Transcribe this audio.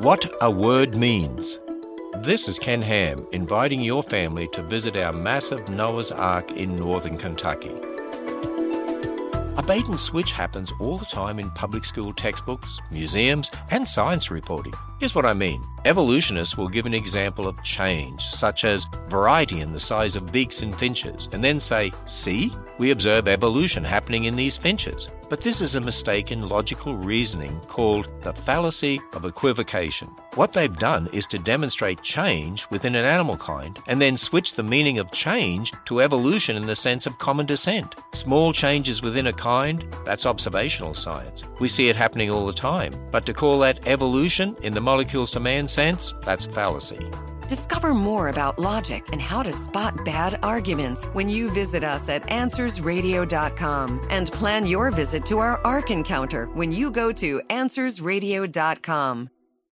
What a word means. This is Ken Ham inviting your family to visit our massive Noah's Ark in northern Kentucky. A bait and switch happens all the time in public school textbooks, museums, and science reporting. Here's what I mean. Evolutionists will give an example of change, such as variety in the size of beaks in finches, and then say, See, we observe evolution happening in these finches. But this is a mistake in logical reasoning called the fallacy of equivocation. What they've done is to demonstrate change within an animal kind and then switch the meaning of change to evolution in the sense of common descent. Small changes within a kind, that's observational science. We see it happening all the time. But to call that evolution in the molecules to man sense, that's fallacy. Discover more about logic and how to spot bad arguments when you visit us at AnswersRadio.com and plan your visit to our Ark encounter when you go to AnswersRadio.com.